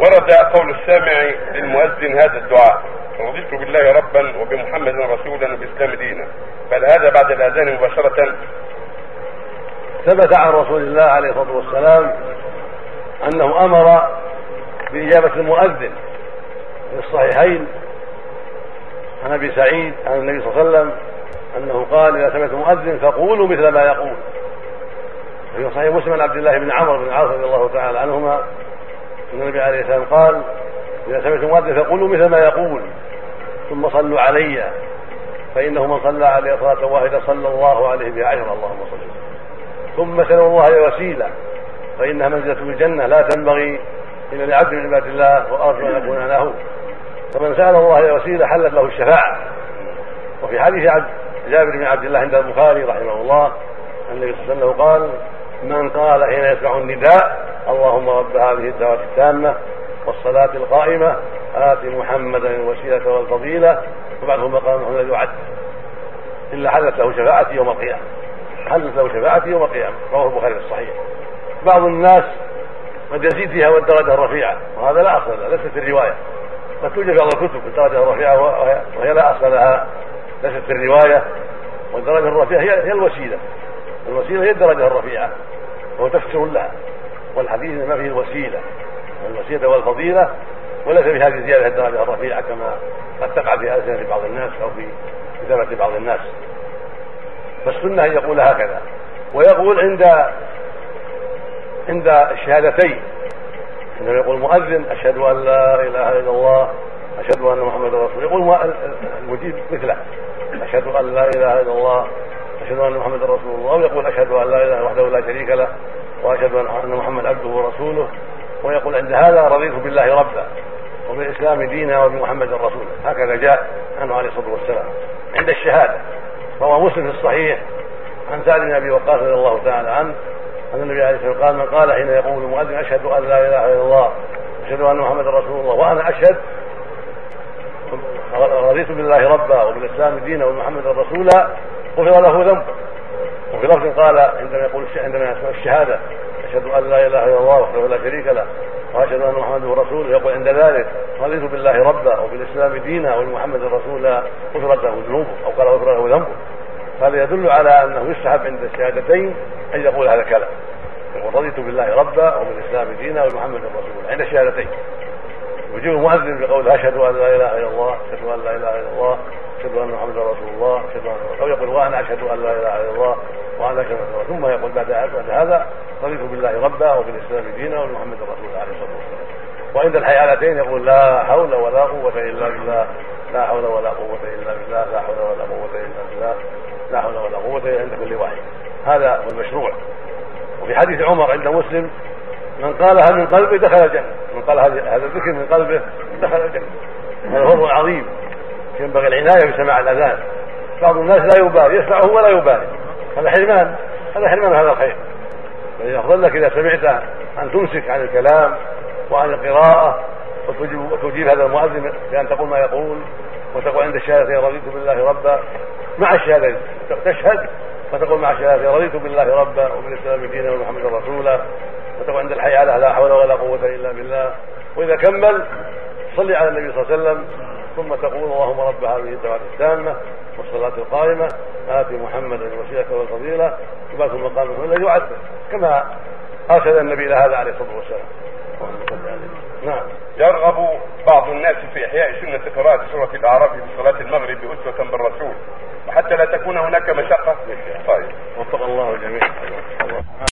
ورد قول السامع للمؤذن هذا الدعاء رضيت بالله ربا وبمحمد رسولا وبالاسلام دينا. بل هذا بعد الأذان مباشرة. ثبت عن رسول الله عليه الصلاة والسلام أنه أمر بإجابة المؤذن في الصحيحين عن أبي سعيد عن النبي صلى الله عليه وسلم أنه قال إذا سمعت مؤذن فقولوا مثل ما يقول. في صحيح مسلم عن عبد الله بن عمرو بن العاص رضي الله تعالى عنهما النبي عليه السلام قال إذا سمعتم مؤذن فقولوا مثل ما يقول ثم صلوا علي فإنه من صلى علي صلاة واحدة صلى الله عليه بها عشرا اللهم صل ثم سلوا الله الوسيله فإنها منزلة في الجنة لا تنبغي إلا لعبد من عباد الله وأرجو أن اكون له. فمن سأل الله الوسيله حلت له الشفاعة. وفي حديث عبد جابر بن عبد الله عند البخاري رحمه الله النبي صلى الله عليه وسلم قال من قال حين يسمع النداء اللهم رب هذه الدعوة التامة والصلاة القائمة آت محمدا الوسيلة والفضيلة وبعده مقام محمد يعد إلا حلت له شفاعتي يوم القيامة. حلت له شفاعتي يوم القيامة. رواه البخاري في الصحيح. بعض الناس قد يزيد فيها والدرجة الرفيعة وهذا لا أصل له ليست في الرواية. قد توجد بعض الكتب الدرجة الرفيعة وهي لا أصل لها ليست في الرواية. والدرجة الرفيعة هي الوسيلة. الوسيلة هي الدرجة الرفيعة وهو تفسير لها. والحديث ما فيه الوسيلة. والوسيلة والفضيلة وليس في هذه الزيادة الدرجة الرفيعة كما قد تقع في ألسنة بعض الناس أو في كتابة بعض الناس. فالسنة أن يقول هكذا. ويقول عند عند الشهادتين. عندما يقول المؤذن أشهد أن لا إله إلا الله أشهد أن محمدا رسول يقول المجيب مثله. أشهد أن لا إله إلا الله أشهد أن محمدا رسول الله. أو يقول أشهد أن لا إله وحده لا شريك له. وأشهد أن محمد عبده ورسوله. ويقول عند هذا رضيت بالله ربا وبالإسلام دينا وبمحمد رسولا هكذا جاء عنه عليه الصلاة والسلام. عند الشهادة روى مسلم في الصحيح. عن سعد بن أبي وقاص رضي الله تعالى عنه أن النبي عليه الصلاة والسلام قال من قال حين يقول المؤذن أشهد أن لا إله إلا الله أشهد أن محمدا رسول الله وأنا أشهد رضيت بالله ربا وبالإسلام دينا وبمحمد رسولا غفر له ذنبه. وفي لفظ قال عندما يقول عندما يسمع الشهادة أشهد أن لا إله إلا الله وحده لا شريك له وأشهد أن محمدا رسوله يقول عند ذلك رضيت بالله ربا وبالإسلام دينا وبمحمد رسولا غفرت له ذنوبه أو قال غفر له ذنبه. هذا يدل على أنه يستحب عند الشهادتين أن يقول هذا الكلام. يقول رضيت بالله ربا وبالإسلام دينا وبمحمد رسولا عند الشهادتين. يجيب المؤذن بقول أشهد أن لا إله إلا الله أشهد أن لا إله إلا الله أشهد أن محمدا رسول الله أشهد ان أو يقول وأنا أشهد أن لا إله إلا الله وأنا كما ثم يقول بعد هذا رضيت بالله ربا وبالإسلام دينا وبمحمد رسول عليه الصلاة والسلام. وعند الحيالتين يقول لا حول ولا قوة إلا بالله لا حول ولا قوة إلا بالله لا حول ولا قوة إلا بالله لا حول ولا قوة إلا عند كل واحد. هذا هو المشروع. وفي حديث عمر عند مسلم من قالها من قلبه دخل الجنة. من قال هذا الذكر من قلبه دخل الجنة. هذا فضل عظيم. ينبغي العناية بسماع الأذان. بعض الناس لا يبالي يسمعه ولا يبالي. هذا حرمان هذا حرمان هذا الخير الافضل لك إذا سمعت أن تمسك عن الكلام وعن القراءة وتجيب, هذا المؤذن بأن تقول ما يقول وتقول عند الشهادة رضيت بالله ربا. مع الشهادة تشهد وتقول مع الشهادة رضيت بالله ربا وبالاسلام دينا ومحمد رسولا. وتقول عند الحي على لا حول ولا قوة إلا بالله. وإذا كمل صلي على النبي صلى الله عليه وسلم. ثم تقول اللهم رب هذه الدعوة التامة والصلاة القائمة آت محمدا الوسيلة والفضيلة وبعث المقام الذي يعد كما أرشد النبي إلى هذا عليه الصلاة والسلام. نعم. يرغب بعض الناس في إحياء سنة قراءة سورة الأعراف في صلاة المغرب بأسوة بالرسول وحتى لا تكون هناك مشقة. طيب. وفق الله الجميع